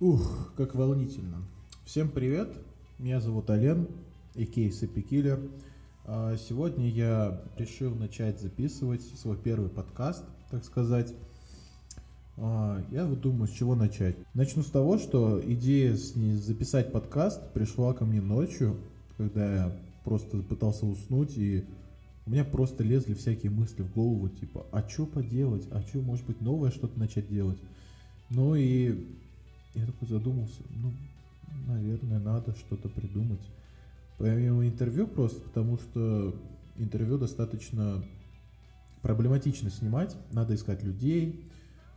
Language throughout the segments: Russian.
Ух, как волнительно. Всем привет, меня зовут Ален, и Кейс Киллер. А, сегодня я решил начать записывать свой первый подкаст, так сказать. А, я вот думаю, с чего начать. Начну с того, что идея записать подкаст пришла ко мне ночью, когда я просто пытался уснуть, и у меня просто лезли всякие мысли в голову, типа, а что поделать, а что, может быть, новое что-то начать делать. Ну и я такой задумался, ну, наверное, надо что-то придумать. Помимо интервью просто, потому что интервью достаточно проблематично снимать. Надо искать людей,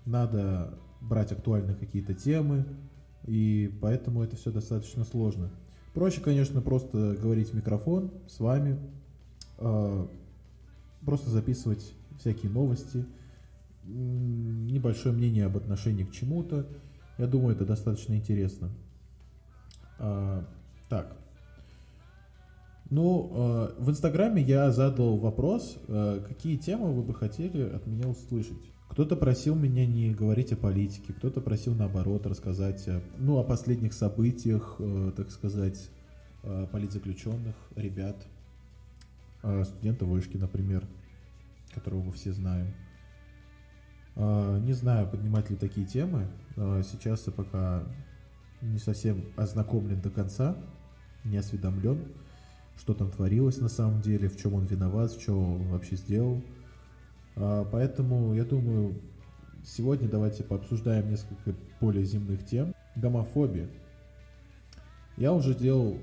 надо брать актуальные какие-то темы, и поэтому это все достаточно сложно. Проще, конечно, просто говорить в микрофон с вами, э, просто записывать всякие новости, небольшое мнение об отношении к чему-то, я думаю, это достаточно интересно. А, так. Ну, а, в Инстаграме я задал вопрос, а, какие темы вы бы хотели от меня услышать. Кто-то просил меня не говорить о политике, кто-то просил наоборот рассказать о, ну, о последних событиях, а, так сказать, а, политзаключенных, ребят, а, студента вышки, например, которого мы все знаем. А, не знаю, поднимать ли такие темы. А, сейчас я пока не совсем ознакомлен до конца, не осведомлен, что там творилось на самом деле, в чем он виноват, что он вообще сделал. А, поэтому я думаю, сегодня давайте пообсуждаем несколько более земных тем. Гомофобия. Я уже делал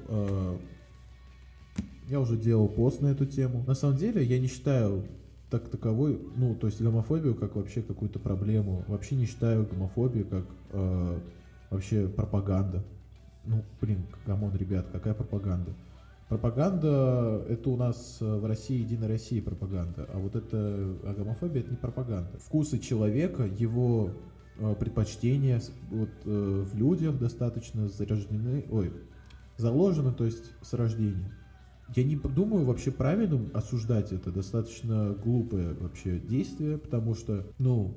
я уже делал пост на эту тему. На самом деле, я не считаю так таковой, ну, то есть гомофобию как вообще какую-то проблему. Вообще не считаю гомофобию как э, вообще пропаганда. Ну, блин, come on, ребят, какая пропаганда? Пропаганда — это у нас в России Единая Россия пропаганда, а вот это, а гомофобия — это не пропаганда. Вкусы человека, его э, предпочтения вот, э, в людях достаточно зарождены, ой, заложены, то есть с рождения я не думаю вообще правильным осуждать это. Достаточно глупое вообще действие, потому что, ну,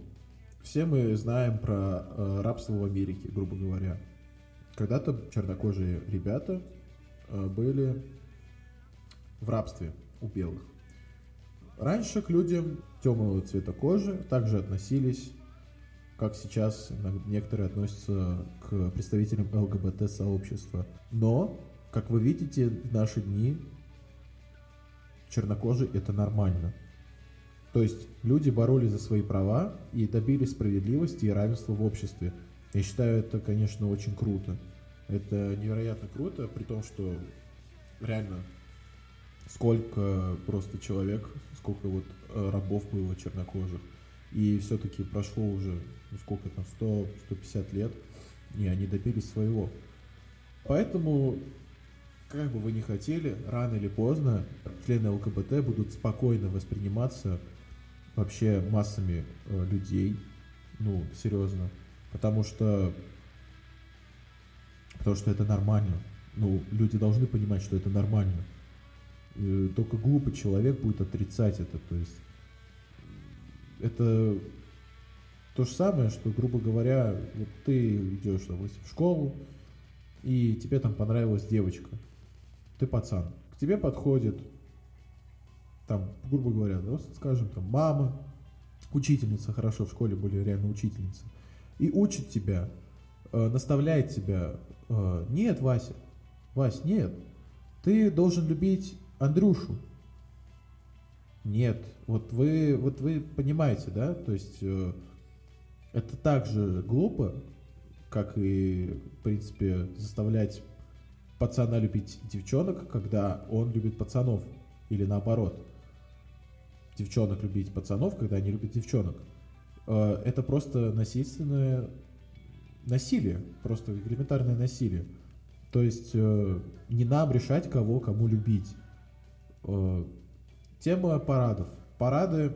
все мы знаем про э, рабство в Америке, грубо говоря. Когда-то чернокожие ребята э, были в рабстве у белых. Раньше к людям темного цвета кожи также относились, как сейчас некоторые относятся к представителям ЛГБТ-сообщества. Но, как вы видите, в наши дни чернокожий это нормально. То есть люди боролись за свои права и добились справедливости и равенства в обществе. Я считаю это, конечно, очень круто. Это невероятно круто, при том, что реально сколько просто человек, сколько вот э, рабов было чернокожих. И все-таки прошло уже, ну сколько там, 100-150 лет, и они добились своего. Поэтому как бы вы ни хотели, рано или поздно члены ЛГБТ будут спокойно восприниматься вообще массами э, людей, ну, серьезно, потому что, потому что это нормально. Ну, люди должны понимать, что это нормально. И только глупый человек будет отрицать это, то есть это то же самое, что, грубо говоря, вот ты идешь, допустим, в школу, и тебе там понравилась девочка – ты пацан, к тебе подходит, там, грубо говоря, ну, скажем, там, мама, учительница, хорошо, в школе были реально учительницы, и учит тебя, э, наставляет тебя, э, нет, Вася, Вась, нет, ты должен любить Андрюшу. Нет, вот вы, вот вы понимаете, да, то есть э, это так же глупо, как и, в принципе, заставлять пацана любить девчонок, когда он любит пацанов. Или наоборот. Девчонок любить пацанов, когда они любят девчонок. Э, это просто насильственное насилие. Просто элементарное насилие. То есть э, не нам решать, кого кому любить. Э, тема парадов. Парады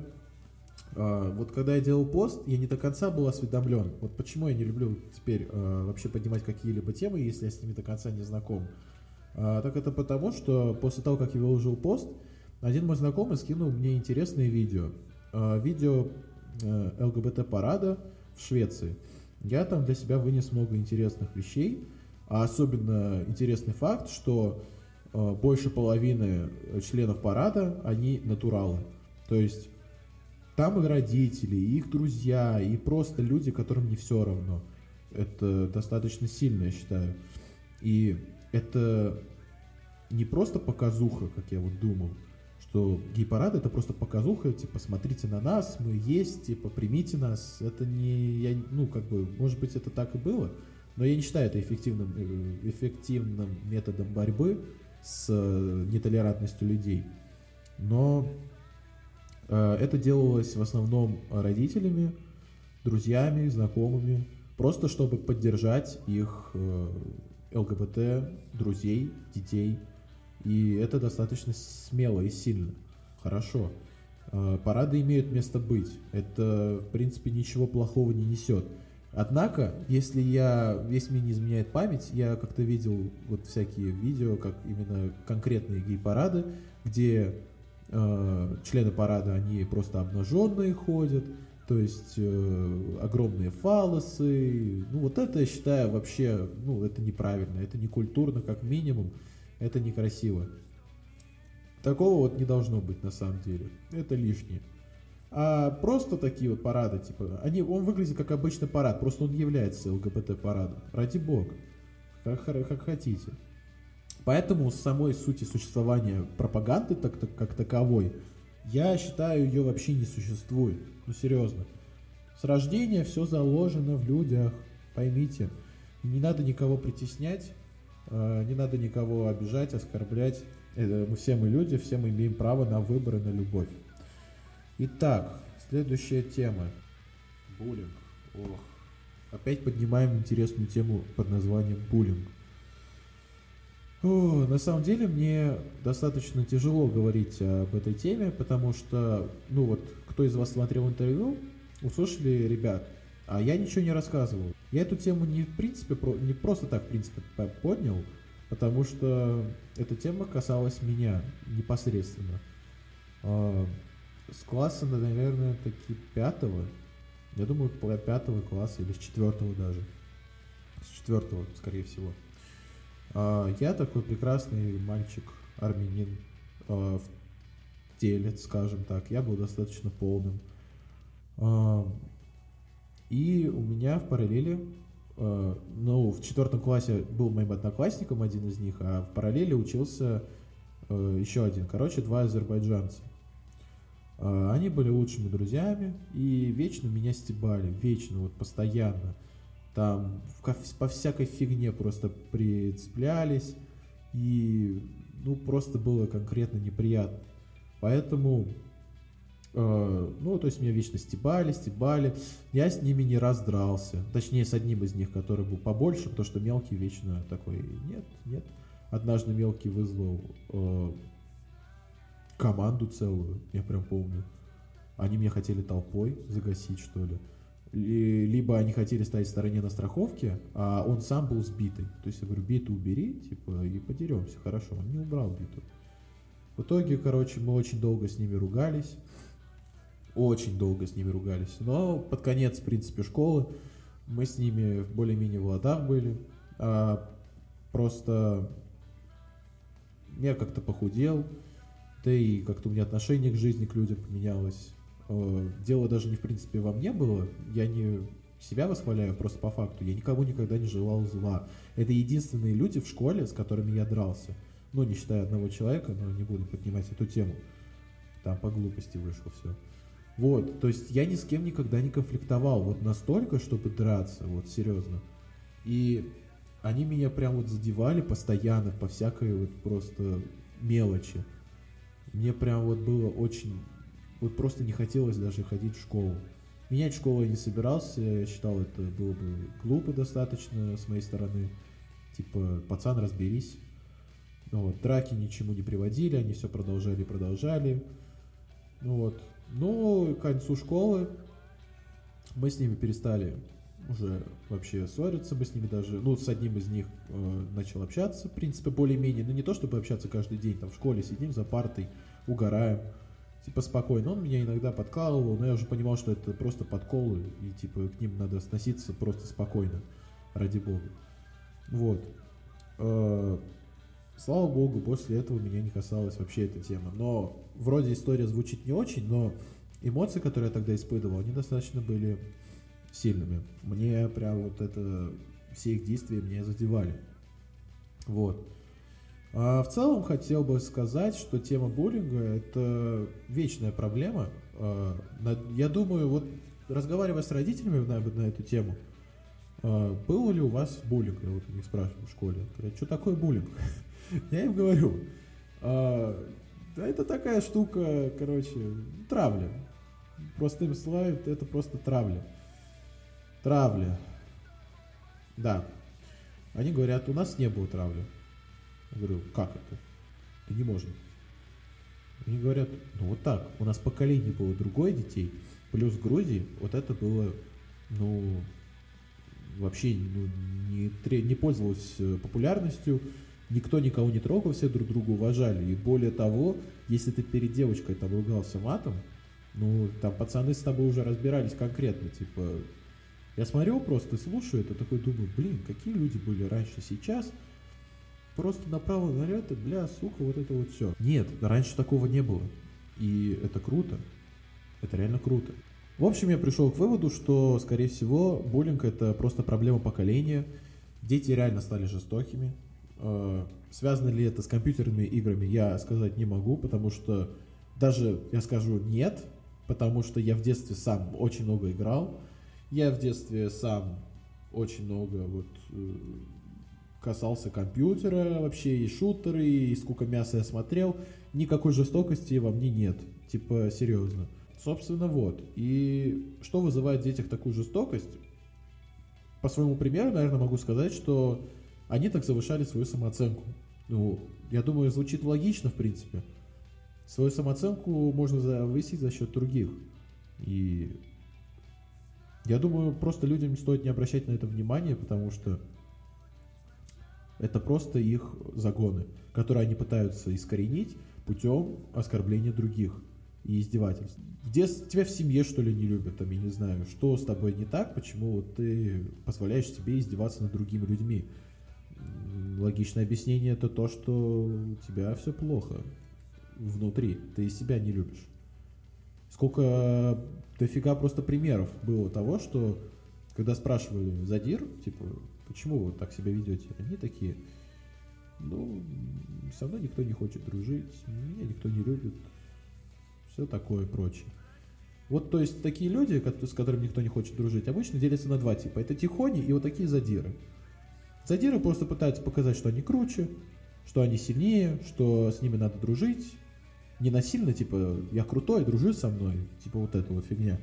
вот когда я делал пост, я не до конца был осведомлен. Вот почему я не люблю теперь а, вообще поднимать какие-либо темы, если я с ними до конца не знаком. А, так это потому, что после того, как я выложил пост, один мой знакомый скинул мне интересное видео. Видео ЛГБТ-парада в Швеции. я там для себя вынес много интересных вещей, а особенно интересный факт, что э, больше половины членов парада, они натуралы. То есть там и родители, и их друзья, и просто люди, которым не все равно. Это достаточно сильно, я считаю. И это не просто показуха, как я вот думал, что гей-парад это просто показуха, типа, смотрите на нас, мы есть, типа, примите нас. Это не, я, ну, как бы, может быть, это так и было, но я не считаю это эффективным, э, эффективным методом борьбы с э, нетолерантностью людей. Но это делалось в основном родителями, друзьями, знакомыми, просто чтобы поддержать их э, ЛГБТ, друзей, детей. И это достаточно смело и сильно. Хорошо. Э, парады имеют место быть. Это, в принципе, ничего плохого не несет. Однако, если я, если мне не изменяет память, я как-то видел вот всякие видео, как именно конкретные гей-парады, где э, члены парада, они просто обнаженные ходят, то есть э, огромные фалосы. Ну вот это я считаю вообще, ну это неправильно, это не культурно как минимум, это некрасиво. Такого вот не должно быть на самом деле, это лишнее. А просто такие вот парады, типа, они, он выглядит как обычный парад, просто он является ЛГБТ-парадом. Ради бога. Как, как хотите. Поэтому самой сути существования пропаганды так, так, как таковой, я считаю, ее вообще не существует. Ну, серьезно. С рождения все заложено в людях, поймите. Не надо никого притеснять, а, не надо никого обижать, оскорблять. Мы все мы люди, все мы имеем право на выбор и на любовь. Итак, следующая тема. Буллинг. Ох. Опять поднимаем интересную тему под названием буллинг. О, на самом деле мне достаточно тяжело говорить об этой теме, потому что, ну вот, кто из вас смотрел интервью, услышали ребят, а я ничего не рассказывал. Я эту тему не в принципе, не просто так в принципе поднял, потому что эта тема касалась меня непосредственно. А, с класса, наверное, таки пятого. Я думаю, пятого класса или с четвертого даже. С четвертого, скорее всего. А, я такой прекрасный мальчик, армянин, а, в теле, скажем так. Я был достаточно полным. А, и у меня в параллели, ну, в четвертом классе был моим одноклассником один из них, а в параллели учился еще один. Короче, два азербайджанца. Они были лучшими друзьями и вечно меня стебали, вечно, вот постоянно там по всякой фигне просто прицеплялись, и ну просто было конкретно неприятно. Поэтому, э, ну, то есть меня вечно стебали, стебали. Я с ними не раз дрался. Точнее, с одним из них, который был побольше, потому что мелкий вечно такой, нет, нет. Однажды мелкий вызвал э, команду целую, я прям помню. Они меня хотели толпой загасить, что ли либо они хотели стоять в стороне на страховке, а он сам был сбитый. То есть я говорю, биту убери, типа, и подеремся. Хорошо, он не убрал биту. В итоге, короче, мы очень долго с ними ругались. Очень долго с ними ругались. Но под конец, в принципе, школы мы с ними более-менее в ладах были. А просто я как-то похудел, да и как-то у меня отношение к жизни, к людям поменялось. Э, дело даже не в принципе во мне было, я не себя восхваляю просто по факту, я никому никогда не желал зла. Это единственные люди в школе, с которыми я дрался. Ну, не считая одного человека, но не буду поднимать эту тему. Там по глупости вышло все. Вот, то есть я ни с кем никогда не конфликтовал, вот настолько, чтобы драться, вот серьезно. И они меня прям вот задевали постоянно по всякой вот просто мелочи. Мне прям вот было очень вот просто не хотелось даже ходить в школу. Менять школу я не собирался, я считал, это было бы глупо достаточно с моей стороны. Типа, пацан, разберись. Ну вот, драки ничему не приводили, они все продолжали и продолжали. Ну вот. Но к концу школы мы с ними перестали уже вообще ссориться, мы с ними даже, ну, с одним из них э, начал общаться, в принципе, более-менее, но не то, чтобы общаться каждый день, там в школе сидим за партой, угораем, типа спокойно. Он меня иногда подкалывал, но я уже понимал, что это просто подколы, и типа к ним надо относиться просто спокойно, ради бога. Вот. Э, слава богу, после этого меня не касалась вообще эта тема. Но вроде история звучит не очень, но эмоции, которые я тогда испытывал, они достаточно были сильными. Мне прям вот это, все их действия меня задевали. Вот. А в целом хотел бы сказать, что тема буллинга – это вечная проблема. А, я думаю, вот разговаривая с родителями на, на эту тему, а, было ли у вас буллинг? Я вот у них спрашиваю в школе. Говорят, что такое буллинг? Я им говорю, а, да это такая штука, короче, травля. Простым словом, это просто травля. Травля. Да. Они говорят, у нас не было травли. Я говорю, как это? Это не может Они говорят, ну вот так, у нас поколение было другое детей, плюс в Грузии вот это было, ну, вообще ну, не, не пользовалось э, популярностью, никто никого не трогал, все друг друга уважали. И более того, если ты перед девочкой там ругался матом, ну, там пацаны с тобой уже разбирались конкретно, типа, я смотрел просто, слушаю это, такой думаю, блин, какие люди были раньше, сейчас – просто направо налево, бля, сука, вот это вот все. Нет, раньше такого не было. И это круто. Это реально круто. В общем, я пришел к выводу, что, скорее всего, буллинг это просто проблема поколения. Дети реально стали жестокими. Э, связано ли это с компьютерными играми, я сказать не могу, потому что даже я скажу нет, потому что я в детстве сам очень много играл. Я в детстве сам очень много вот э, касался компьютера вообще, и шутеры, и сколько мяса я смотрел, никакой жестокости во мне нет. Типа, серьезно. Собственно, вот. И что вызывает в детях такую жестокость? По своему примеру, наверное, могу сказать, что они так завышали свою самооценку. Ну, я думаю, звучит логично, в принципе. Свою самооценку можно завысить за счет других. И я думаю, просто людям стоит не обращать на это внимание, потому что это просто их загоны, которые они пытаются искоренить путем оскорбления других и издевательств. Где тебя в семье, что ли, не любят, там, я не знаю, что с тобой не так, почему вот ты позволяешь себе издеваться над другими людьми. Логичное объяснение это то, что у тебя все плохо внутри, ты себя не любишь. Сколько дофига просто примеров было того, что когда спрашивали задир, типа, почему вы так себя ведете? Они такие, ну, со мной никто не хочет дружить, меня никто не любит, все такое прочее. Вот, то есть, такие люди, с которыми никто не хочет дружить, обычно делятся на два типа. Это тихони и вот такие задиры. Задиры просто пытаются показать, что они круче, что они сильнее, что с ними надо дружить. Не насильно, типа, я крутой, дружи со мной. Типа вот эта вот фигня.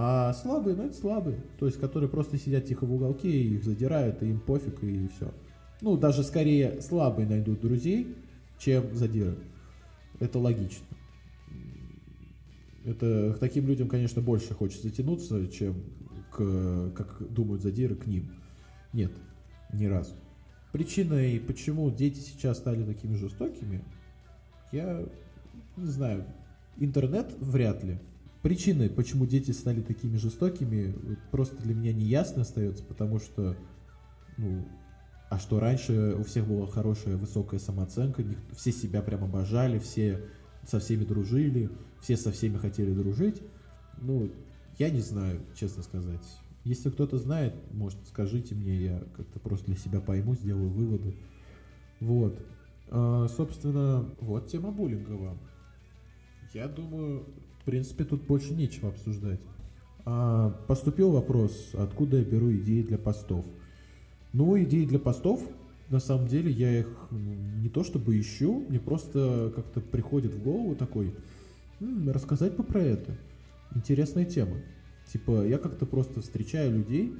А слабые, ну это слабые. То есть, которые просто сидят тихо в уголке и их задирают, и им пофиг, и все. Ну, даже скорее слабые найдут друзей, чем задиры. Это логично. Это к таким людям, конечно, больше хочется тянуться, чем к, как думают задиры, к ним. Нет, ни разу. Причиной, почему дети сейчас стали такими жестокими, я не знаю. Интернет вряд ли. Причины, почему дети стали такими жестокими, просто для меня не ясно остается, потому что, ну, а что раньше у всех была хорошая высокая самооценка, все себя прям обожали, все со всеми дружили, все со всеми хотели дружить. Ну, я не знаю, честно сказать. Если кто-то знает, может, скажите мне, я как-то просто для себя пойму, сделаю выводы. Вот. А, собственно, вот тема буллинга вам. Я думаю, принципе, тут больше нечего обсуждать. А, поступил вопрос, откуда я беру идеи для постов. Ну, идеи для постов, на самом деле, я их не то чтобы ищу, мне просто как-то приходит в голову такой, м-м, рассказать бы про это. Интересная тема. Типа, я как-то просто встречаю людей,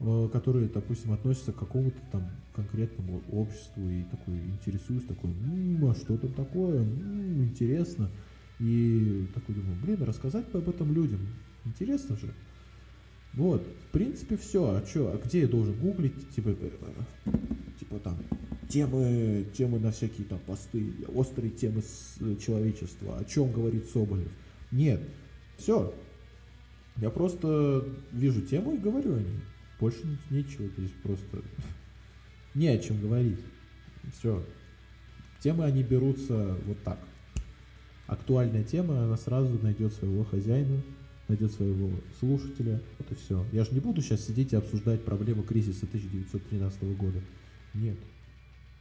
э, которые, допустим, относятся к какому-то там конкретному обществу и такой интересуюсь, такой, м-м, а что там такое, м-м, интересно. И такой думаю, блин, рассказать бы об этом людям. Интересно же. Вот, в принципе, все. А что, а где я должен гуглить? Типа, типа там, темы, темы на всякие там посты, острые темы с э, человечества, о чем говорит Соболев. Нет, все. Я просто вижу тему и говорю о ней. Больше нечего, здесь просто не о чем говорить. Все. Темы они берутся вот так. Актуальная тема, она сразу найдет своего хозяина, найдет своего слушателя. Вот и все. Я же не буду сейчас сидеть и обсуждать проблему кризиса 1913 года. Нет.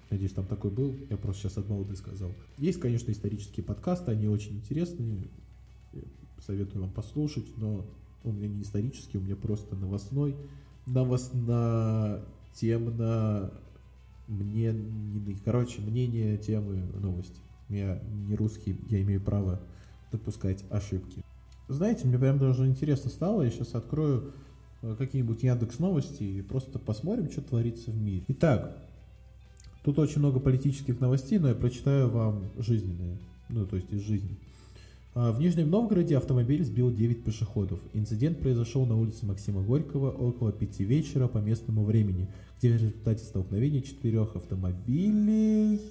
Надеюсь, там такой был. Я просто сейчас от молоды сказал. Есть, конечно, исторические подкасты, они очень интересные. Советую вам послушать, но у меня не исторический, у меня просто новостной. Новостно темно мне короче, мнение темы новости. Я не русский, я имею право допускать ошибки. Знаете, мне прям даже интересно стало, я сейчас открою э, какие-нибудь Яндекс новости и просто посмотрим, что творится в мире. Итак, тут очень много политических новостей, но я прочитаю вам жизненные, ну то есть из жизни. А, в Нижнем Новгороде автомобиль сбил 9 пешеходов. Инцидент произошел на улице Максима Горького около 5 вечера по местному времени, где в результате столкновения четырех автомобилей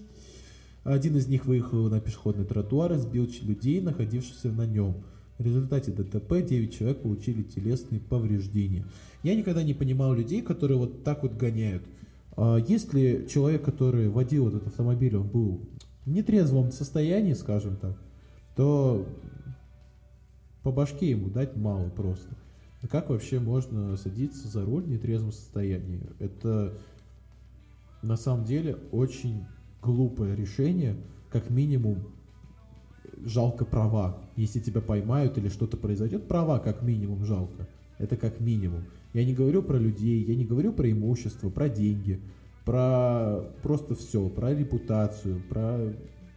один из них выехал на пешеходный тротуар и сбил людей, находившихся на нем. В результате ДТП 9 человек получили телесные повреждения. Я никогда не понимал людей, которые вот так вот гоняют. А если человек, который водил этот автомобиль, он был в нетрезвом состоянии, скажем так, то по башке ему дать мало просто. Как вообще можно садиться за руль в нетрезвом состоянии? Это на самом деле очень глупое решение, как минимум жалко права. Если тебя поймают или что-то произойдет, права как минимум жалко. Это как минимум. Я не говорю про людей, я не говорю про имущество, про деньги, про просто все, про репутацию, про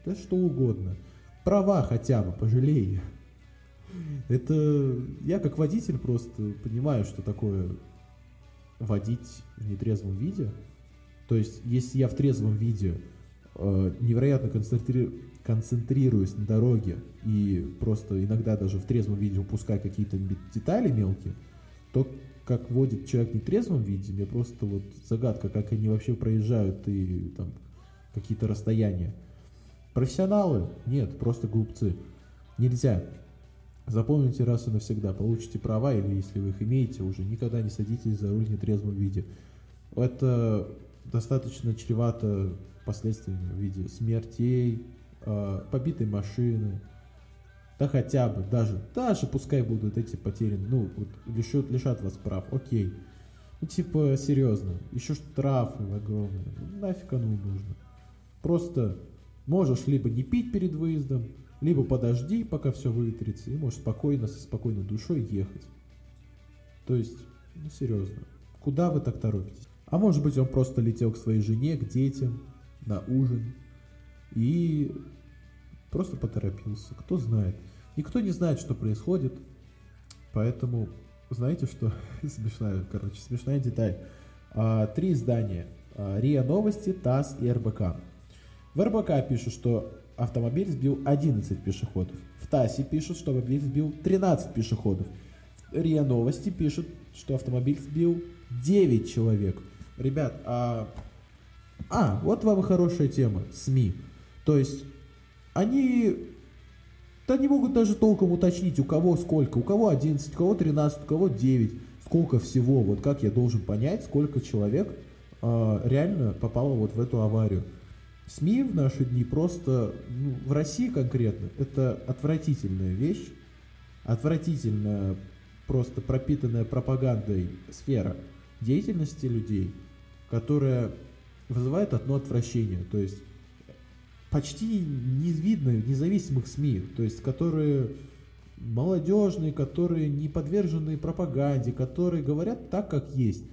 да что угодно. Права хотя бы, пожалей. Это я как водитель просто понимаю, что такое водить в нетрезвом виде. То есть, если я в трезвом виде невероятно концентри... концентрируюсь на дороге и просто иногда даже в трезвом виде упускаю какие-то детали мелкие, то как водит человек в нетрезвом виде, мне просто вот загадка, как они вообще проезжают и там какие-то расстояния. Профессионалы? Нет, просто глупцы. Нельзя. Запомните раз и навсегда. Получите права, или если вы их имеете, уже никогда не садитесь за руль в нетрезвом виде. Это достаточно чревато последствиями в виде смертей, э, побитой машины, да хотя бы, даже, даже пускай будут эти потеряны, ну, вот лишат, лишат вас прав, окей. Ну, типа, серьезно, еще штрафы огромные, ну, нафиг оно нужно. Просто Можешь либо не пить перед выездом, либо подожди, пока все выветрится, и можешь спокойно, со спокойной душой ехать. То есть, ну серьезно, куда вы так торопитесь? А может быть он просто летел к своей жене, к детям, на ужин, и просто поторопился, кто знает. Никто не знает, что происходит, поэтому, знаете что, смешная, короче, смешная деталь. А, три издания, а, РИА Новости, ТАСС и РБК в РБК пишут, что автомобиль сбил 11 пешеходов. В ТАССе пишут, что автомобиль сбил 13 пешеходов. РИА Новости пишут, что автомобиль сбил 9 человек. Ребят, а... А, вот вам и хорошая тема. СМИ. То есть, они... Да не могут даже толком уточнить, у кого сколько. У кого 11, у кого 13, у кого 9. Сколько всего. Вот как я должен понять, сколько человек э, реально попало вот в эту аварию. СМИ в наши дни просто, ну, в России конкретно, это отвратительная вещь, отвратительная, просто пропитанная пропагандой сфера деятельности людей, которая вызывает одно отвращение, то есть почти не видно независимых СМИ, то есть которые молодежные, которые не подвержены пропаганде, которые говорят так, как есть.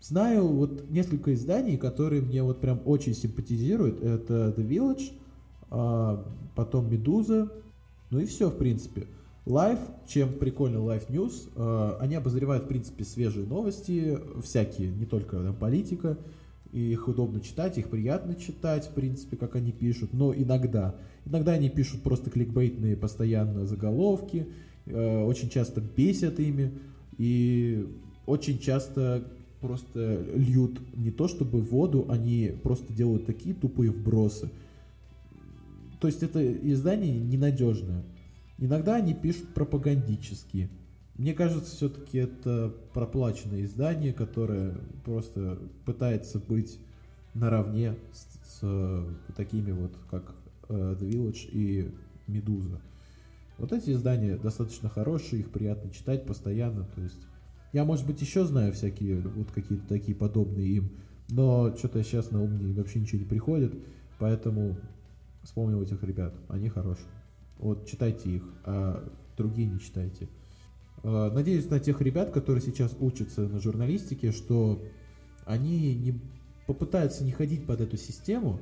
Знаю вот несколько изданий, которые мне вот прям очень симпатизируют. Это The Village, а, потом Медуза, ну и все, в принципе. Live, чем прикольно Live News, а, они обозревают, в принципе, свежие новости, всякие, не только там, политика, и их удобно читать, их приятно читать, в принципе, как они пишут, но иногда. Иногда они пишут просто кликбейтные постоянно заголовки, а, очень часто бесят ими, и очень часто просто льют не то чтобы воду, они просто делают такие тупые вбросы. То есть это издание ненадежное. Иногда они пишут пропагандические. Мне кажется, все-таки это проплаченное издание, которое просто пытается быть наравне с, с такими вот, как uh, The Village и Медуза. Вот эти издания достаточно хорошие, их приятно читать постоянно, то есть я, может быть, еще знаю всякие вот какие-то такие подобные им, но что-то сейчас на ум мне вообще ничего не приходит, поэтому вспомнил этих ребят, они хорошие. Вот читайте их, а другие не читайте. А, надеюсь на тех ребят, которые сейчас учатся на журналистике, что они не попытаются не ходить под эту систему,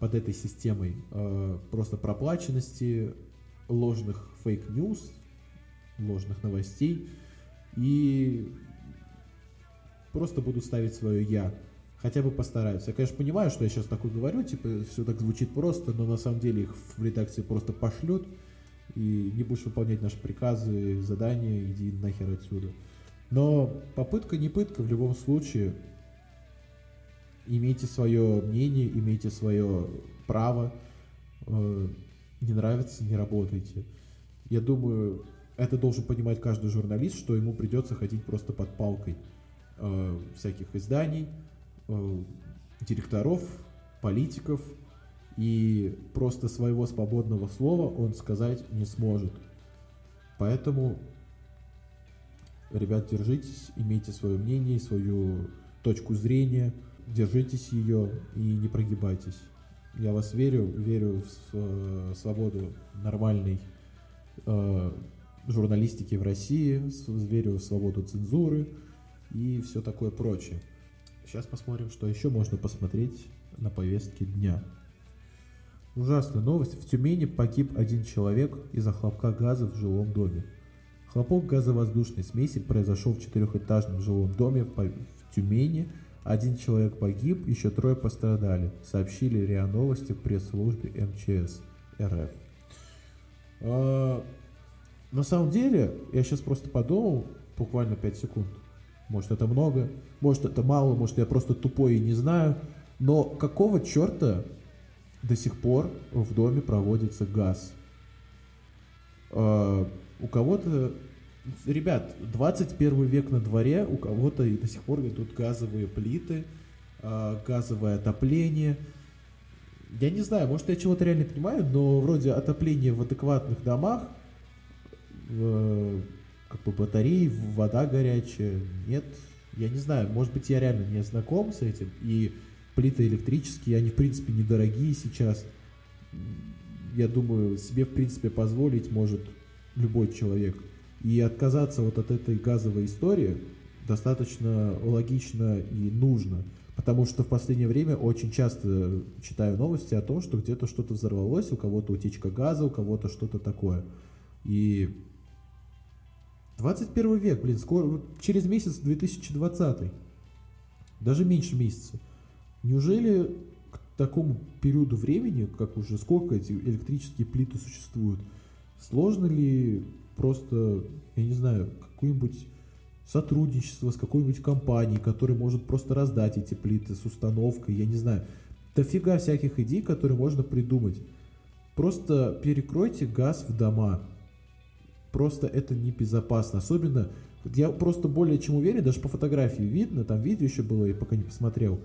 под этой системой э, просто проплаченности, ложных fake news, ложных новостей, и просто будут ставить свое «я». Хотя бы постараются. Я, конечно, понимаю, что я сейчас такое говорю, типа, все так звучит просто, но на самом деле их в редакции просто пошлют, и не будешь выполнять наши приказы, задания, иди нахер отсюда. Но попытка не пытка в любом случае. Имейте свое мнение, имейте свое право. Э, не нравится, не работайте. Я думаю, это должен понимать каждый журналист, что ему придется ходить просто под палкой э, всяких изданий, э, директоров, политиков, и просто своего свободного слова он сказать не сможет. Поэтому, ребят, держитесь, имейте свое мнение, свою точку зрения, держитесь ее и не прогибайтесь. Я вас верю, верю в э, свободу нормальной э, журналистики в России, верю в свободу цензуры и все такое прочее. Сейчас посмотрим, что еще можно посмотреть на повестке дня. Ужасная новость. В Тюмени погиб один человек из-за хлопка газа в жилом доме. Хлопок газовоздушной смеси произошел в четырехэтажном жилом доме в Тюмени. Один человек погиб, еще трое пострадали, сообщили РИА Новости в пресс-службе МЧС РФ. А, на самом деле, я сейчас просто подумал, буквально 5 секунд. Может это много, может это мало, может я просто тупой и не знаю. Но какого черта до сих пор в доме проводится газ? Uh, у кого-то, ребят, 21 век на дворе, у кого-то и до сих пор идут газовые плиты, uh, газовое отопление. Я не знаю, может я чего-то реально понимаю, но вроде отопление в адекватных домах как бы батареи, вода горячая. Нет, я не знаю, может быть, я реально не знаком с этим. И плиты электрические, они, в принципе, недорогие сейчас. Я думаю, себе, в принципе, позволить может любой человек. И отказаться вот от этой газовой истории достаточно логично и нужно. Потому что в последнее время очень часто читаю новости о том, что где-то что-то взорвалось, у кого-то утечка газа, у кого-то что-то такое. И 21 век, блин, скоро, через месяц 2020. Даже меньше месяца. Неужели к такому периоду времени, как уже сколько эти электрические плиты существуют, сложно ли просто, я не знаю, какое-нибудь сотрудничество с какой-нибудь компанией, которая может просто раздать эти плиты с установкой, я не знаю. Дофига всяких идей, которые можно придумать. Просто перекройте газ в дома просто это небезопасно. Особенно, я просто более чем уверен, даже по фотографии видно, там видео еще было, я пока не посмотрел,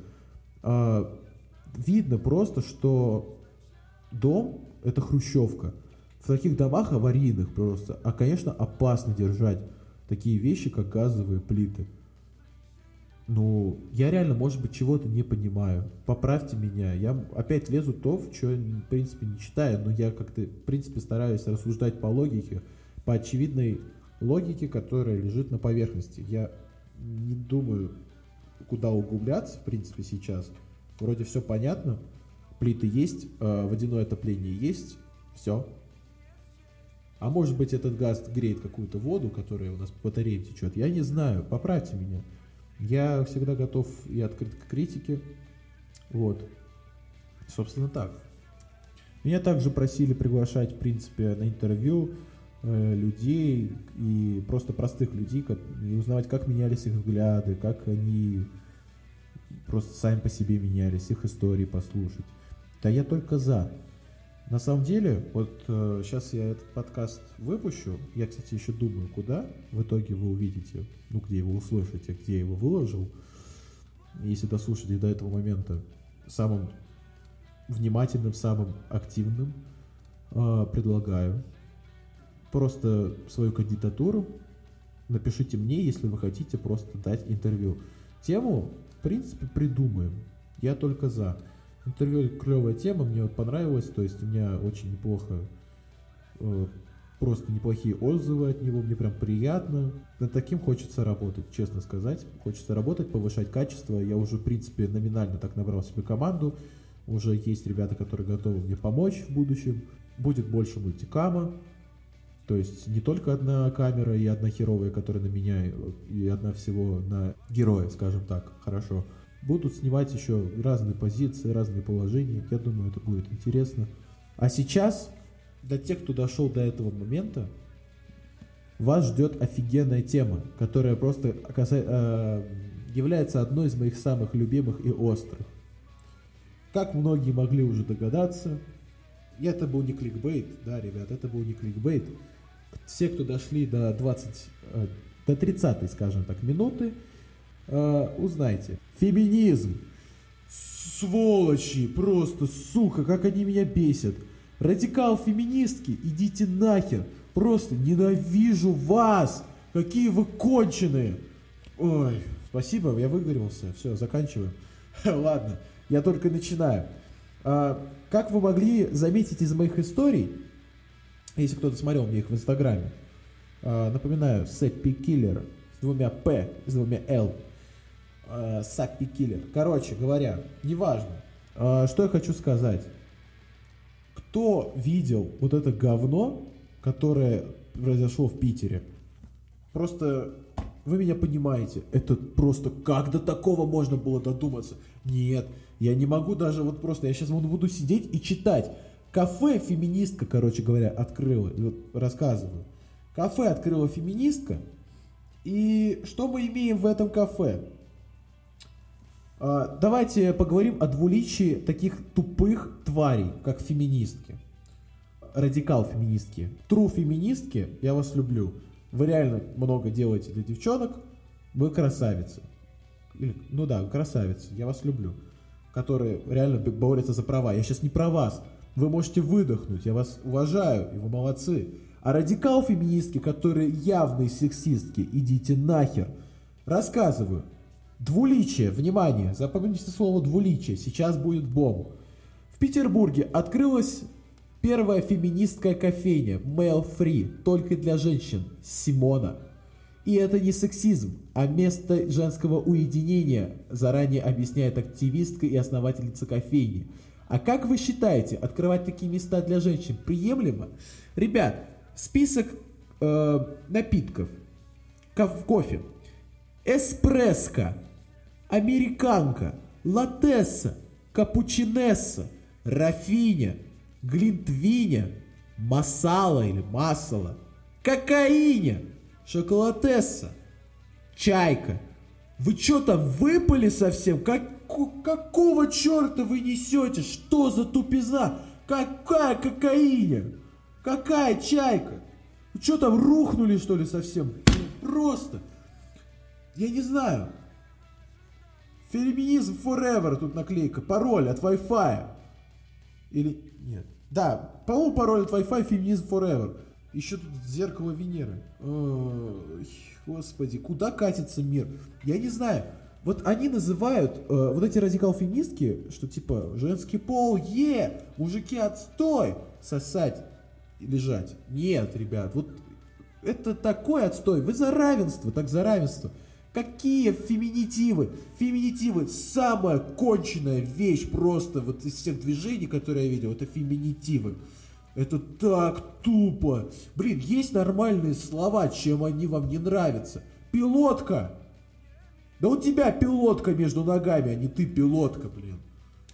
видно просто, что дом – это хрущевка. В таких домах аварийных просто, а, конечно, опасно держать такие вещи, как газовые плиты. Ну, я реально, может быть, чего-то не понимаю. Поправьте меня. Я опять лезу то, в что, в принципе, не читаю, но я как-то, в принципе, стараюсь рассуждать по логике по очевидной логике, которая лежит на поверхности. Я не думаю, куда углубляться, в принципе, сейчас. Вроде все понятно. Плиты есть, э, водяное отопление есть, все. А может быть этот газ греет какую-то воду, которая у нас по батарее течет. Я не знаю, поправьте меня. Я всегда готов и открыт к критике. Вот. Собственно так. Меня также просили приглашать, в принципе, на интервью людей и просто простых людей, и узнавать, как менялись их взгляды, как они просто сами по себе менялись, их истории послушать. Да я только за. На самом деле, вот э, сейчас я этот подкаст выпущу. Я, кстати, еще думаю, куда в итоге вы увидите, ну, где его услышите, где я его выложил. Если дослушаете до этого момента самым внимательным, самым активным, э, предлагаю просто свою кандидатуру. Напишите мне, если вы хотите просто дать интервью. Тему, в принципе, придумаем. Я только за. Интервью клевая тема, мне вот понравилось, то есть у меня очень неплохо, э, просто неплохие отзывы от него, мне прям приятно. Над таким хочется работать, честно сказать. Хочется работать, повышать качество. Я уже, в принципе, номинально так набрал себе команду. Уже есть ребята, которые готовы мне помочь в будущем. Будет больше мультикама. То есть не только одна камера и одна херовая, которая на меня, и одна всего на героя, скажем так, хорошо. Будут снимать еще разные позиции, разные положения. Я думаю, это будет интересно. А сейчас, для тех, кто дошел до этого момента, вас ждет офигенная тема, которая просто каса... э, является одной из моих самых любимых и острых. Как многие могли уже догадаться, это был не кликбейт, да, ребят, это был не кликбейт. Все, кто дошли до 20, э, до 30, скажем так, минуты, э, узнайте. Феминизм. Сволочи, просто, сука, как они меня бесят. Радикал-феминистки, идите нахер. Просто ненавижу вас. Какие вы конченые. Ой, спасибо, я выговорился. Все, заканчиваем. Ладно, я только начинаю. А, как вы могли заметить из моих историй, если кто-то смотрел мне их в Инстаграме, а, напоминаю, Сэппи Киллер с двумя П, с двумя Л, э, Саппи Киллер. Короче говоря, неважно. Э, что я хочу сказать. Кто видел вот это говно, которое произошло в Питере? Просто вы меня понимаете, это просто как до такого можно было додуматься? Нет, я не могу даже вот просто, я сейчас буду сидеть и читать. Кафе феминистка, короче говоря, открыла, вот рассказываю. Кафе открыла феминистка, и что мы имеем в этом кафе? А, давайте поговорим о двуличии таких тупых тварей, как феминистки. Радикал-феминистки. Тру феминистки, я вас люблю. Вы реально много делаете для девчонок. Вы красавицы. Или, ну да, красавицы. Я вас люблю. Которые реально борются за права. Я сейчас не про вас. Вы можете выдохнуть. Я вас уважаю. И вы молодцы. А радикал-феминистки, которые явные сексистки, идите нахер. Рассказываю. Двуличие, внимание, запомните слово двуличие, сейчас будет бомб. В Петербурге открылась первая феминистская кофейня Male Free, только для женщин, Симона. И это не сексизм, а место женского уединения, заранее объясняет активистка и основательница кофейни. А как вы считаете, открывать такие места для женщин приемлемо? Ребят, список э, напитков. Кофе. Эспрессо американка, латесса, капучинесса, рафиня, глинтвиня, масала или масала, кокаиня, шоколатесса, чайка. Вы что там выпали совсем? Как, какого черта вы несете? Что за тупизна? Какая кокаиня? Какая чайка? Вы что там рухнули что ли совсем? Просто. Я не знаю. Феминизм forever, тут наклейка, пароль от Wi-Fi. Или нет. Да, по-моему, пароль от Wi-Fi феминизм forever. Еще тут зеркало Венеры. Ой, господи, куда катится мир? Я не знаю. Вот они называют, э, вот эти радикал-феминистки, что типа женский пол, е, мужики отстой, сосать и лежать. Нет, ребят, вот это такой отстой. Вы за равенство, так за равенство. Какие феминитивы? Феминитивы самая конченная вещь просто вот из всех движений, которые я видел, это феминитивы. Это так тупо. Блин, есть нормальные слова, чем они вам не нравятся. Пилотка. Да у тебя пилотка между ногами, а не ты пилотка, блин.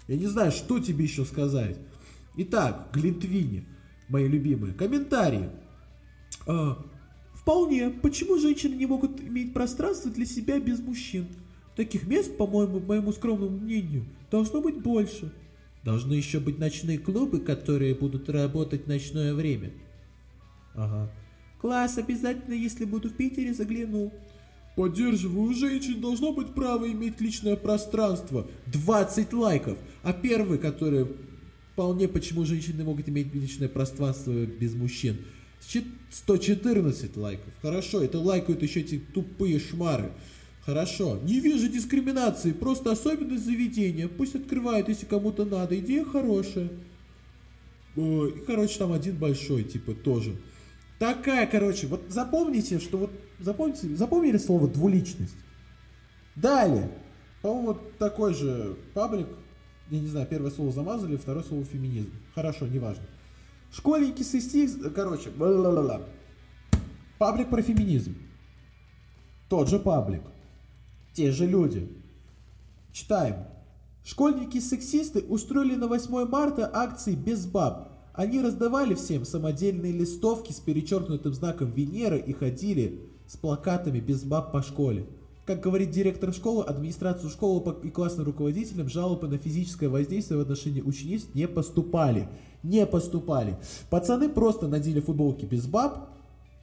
Я не знаю, что тебе еще сказать. Итак, Глинтвини, мои любимые. Комментарии. А, вполне. Почему женщины не могут иметь пространство для себя без мужчин? Таких мест, по-моему, моему скромному мнению, должно быть больше. Должны еще быть ночные клубы, которые будут работать в ночное время. Ага. Класс, обязательно, если буду в Питере, загляну. Поддерживаю, женщин должно быть право иметь личное пространство. 20 лайков. А первый, который вполне почему женщины могут иметь личное пространство без мужчин. 114 лайков. Хорошо, это лайкают еще эти тупые шмары. Хорошо, не вижу дискриминации, просто особенность заведения. Пусть открывают, если кому-то надо. Идея хорошая. И, короче, там один большой, типа, тоже. Такая, короче, вот запомните, что вот, запомните, запомнили слово двуличность? Далее. По-моему, вот такой же паблик, я не знаю, первое слово замазали, второе слово феминизм. Хорошо, неважно. Школьники с исти, короче, бла-бла-бла. Паблик про феминизм. Тот же паблик. Те же люди. Читаем. Школьники-сексисты устроили на 8 марта акции без баб. Они раздавали всем самодельные листовки с перечеркнутым знаком Венеры и ходили с плакатами без баб по школе. Как говорит директор школы, администрацию школы и классным руководителям жалобы на физическое воздействие в отношении учениц не поступали. Не поступали. Пацаны просто надели футболки без баб,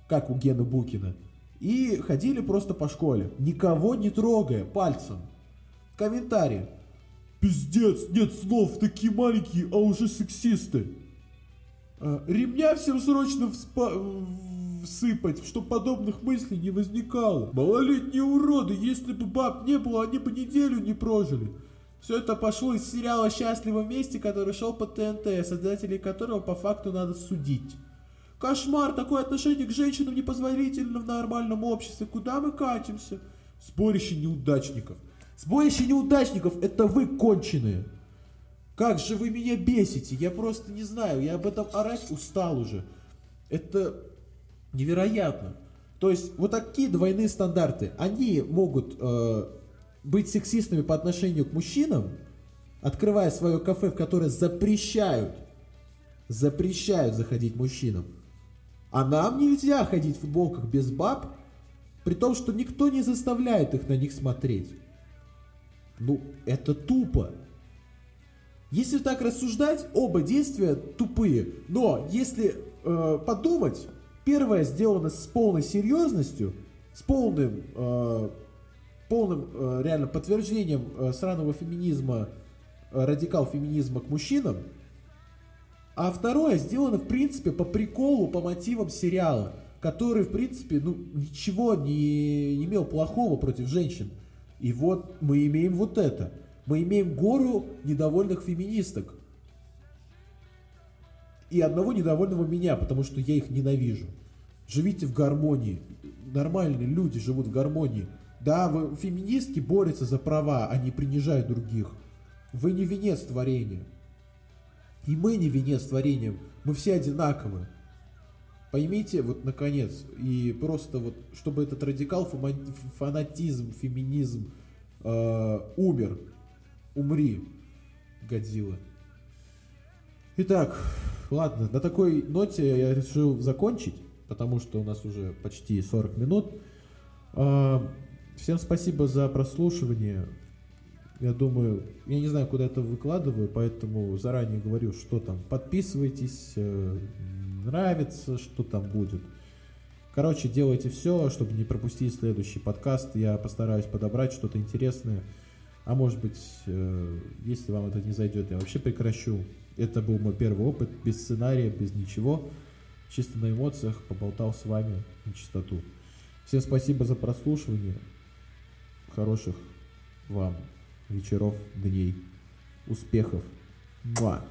как у Гена Букина, и ходили просто по школе, никого не трогая пальцем. Комментарий. Пиздец, нет слов, такие маленькие, а уже сексисты. А, ремня всем срочно вспа всыпать, чтобы подобных мыслей не возникало. Малолетние уроды, если бы баб не было, они бы неделю не прожили. Все это пошло из сериала «Счастливо вместе», который шел по ТНТ, создателей которого по факту надо судить. Кошмар, такое отношение к женщинам непозволительно в нормальном обществе. Куда мы катимся? Сборище неудачников. Сборище неудачников, это вы конченые. Как же вы меня бесите, я просто не знаю, я об этом орать устал уже. Это невероятно. То есть вот такие двойные стандарты, они могут э, быть сексистами по отношению к мужчинам, открывая свое кафе, в которое запрещают, запрещают заходить мужчинам. А нам нельзя ходить в футболках без баб, при том, что никто не заставляет их на них смотреть. Ну, это тупо. Если так рассуждать, оба действия тупые. Но если э, подумать, первое сделано с полной серьезностью, с полным, э, полным э, реально подтверждением э, сраного феминизма, э, радикал феминизма к мужчинам, а второе сделано, в принципе, по приколу, по мотивам сериала, который, в принципе, ну, ничего не, имел плохого против женщин. И вот мы имеем вот это. Мы имеем гору недовольных феминисток. И одного недовольного меня, потому что я их ненавижу. Живите в гармонии. Нормальные люди живут в гармонии. Да, вы, феминистки борются за права, они принижают других. Вы не венец творения. И мы не венец творения, мы все одинаковы. Поймите, вот наконец, и просто вот, чтобы этот радикал, фанатизм, феминизм э, умер. Умри, Годзилла. Итак, ладно, на такой ноте я решил закончить, потому что у нас уже почти 40 минут. Э, всем спасибо за прослушивание. Я думаю, я не знаю, куда это выкладываю, поэтому заранее говорю, что там. Подписывайтесь, э, нравится, что там будет. Короче, делайте все, чтобы не пропустить следующий подкаст. Я постараюсь подобрать что-то интересное. А может быть, э, если вам это не зайдет, я вообще прекращу. Это был мой первый опыт, без сценария, без ничего. Чисто на эмоциях поболтал с вами на чистоту. Всем спасибо за прослушивание. Хороших вам вечеров, дней, успехов. Муа.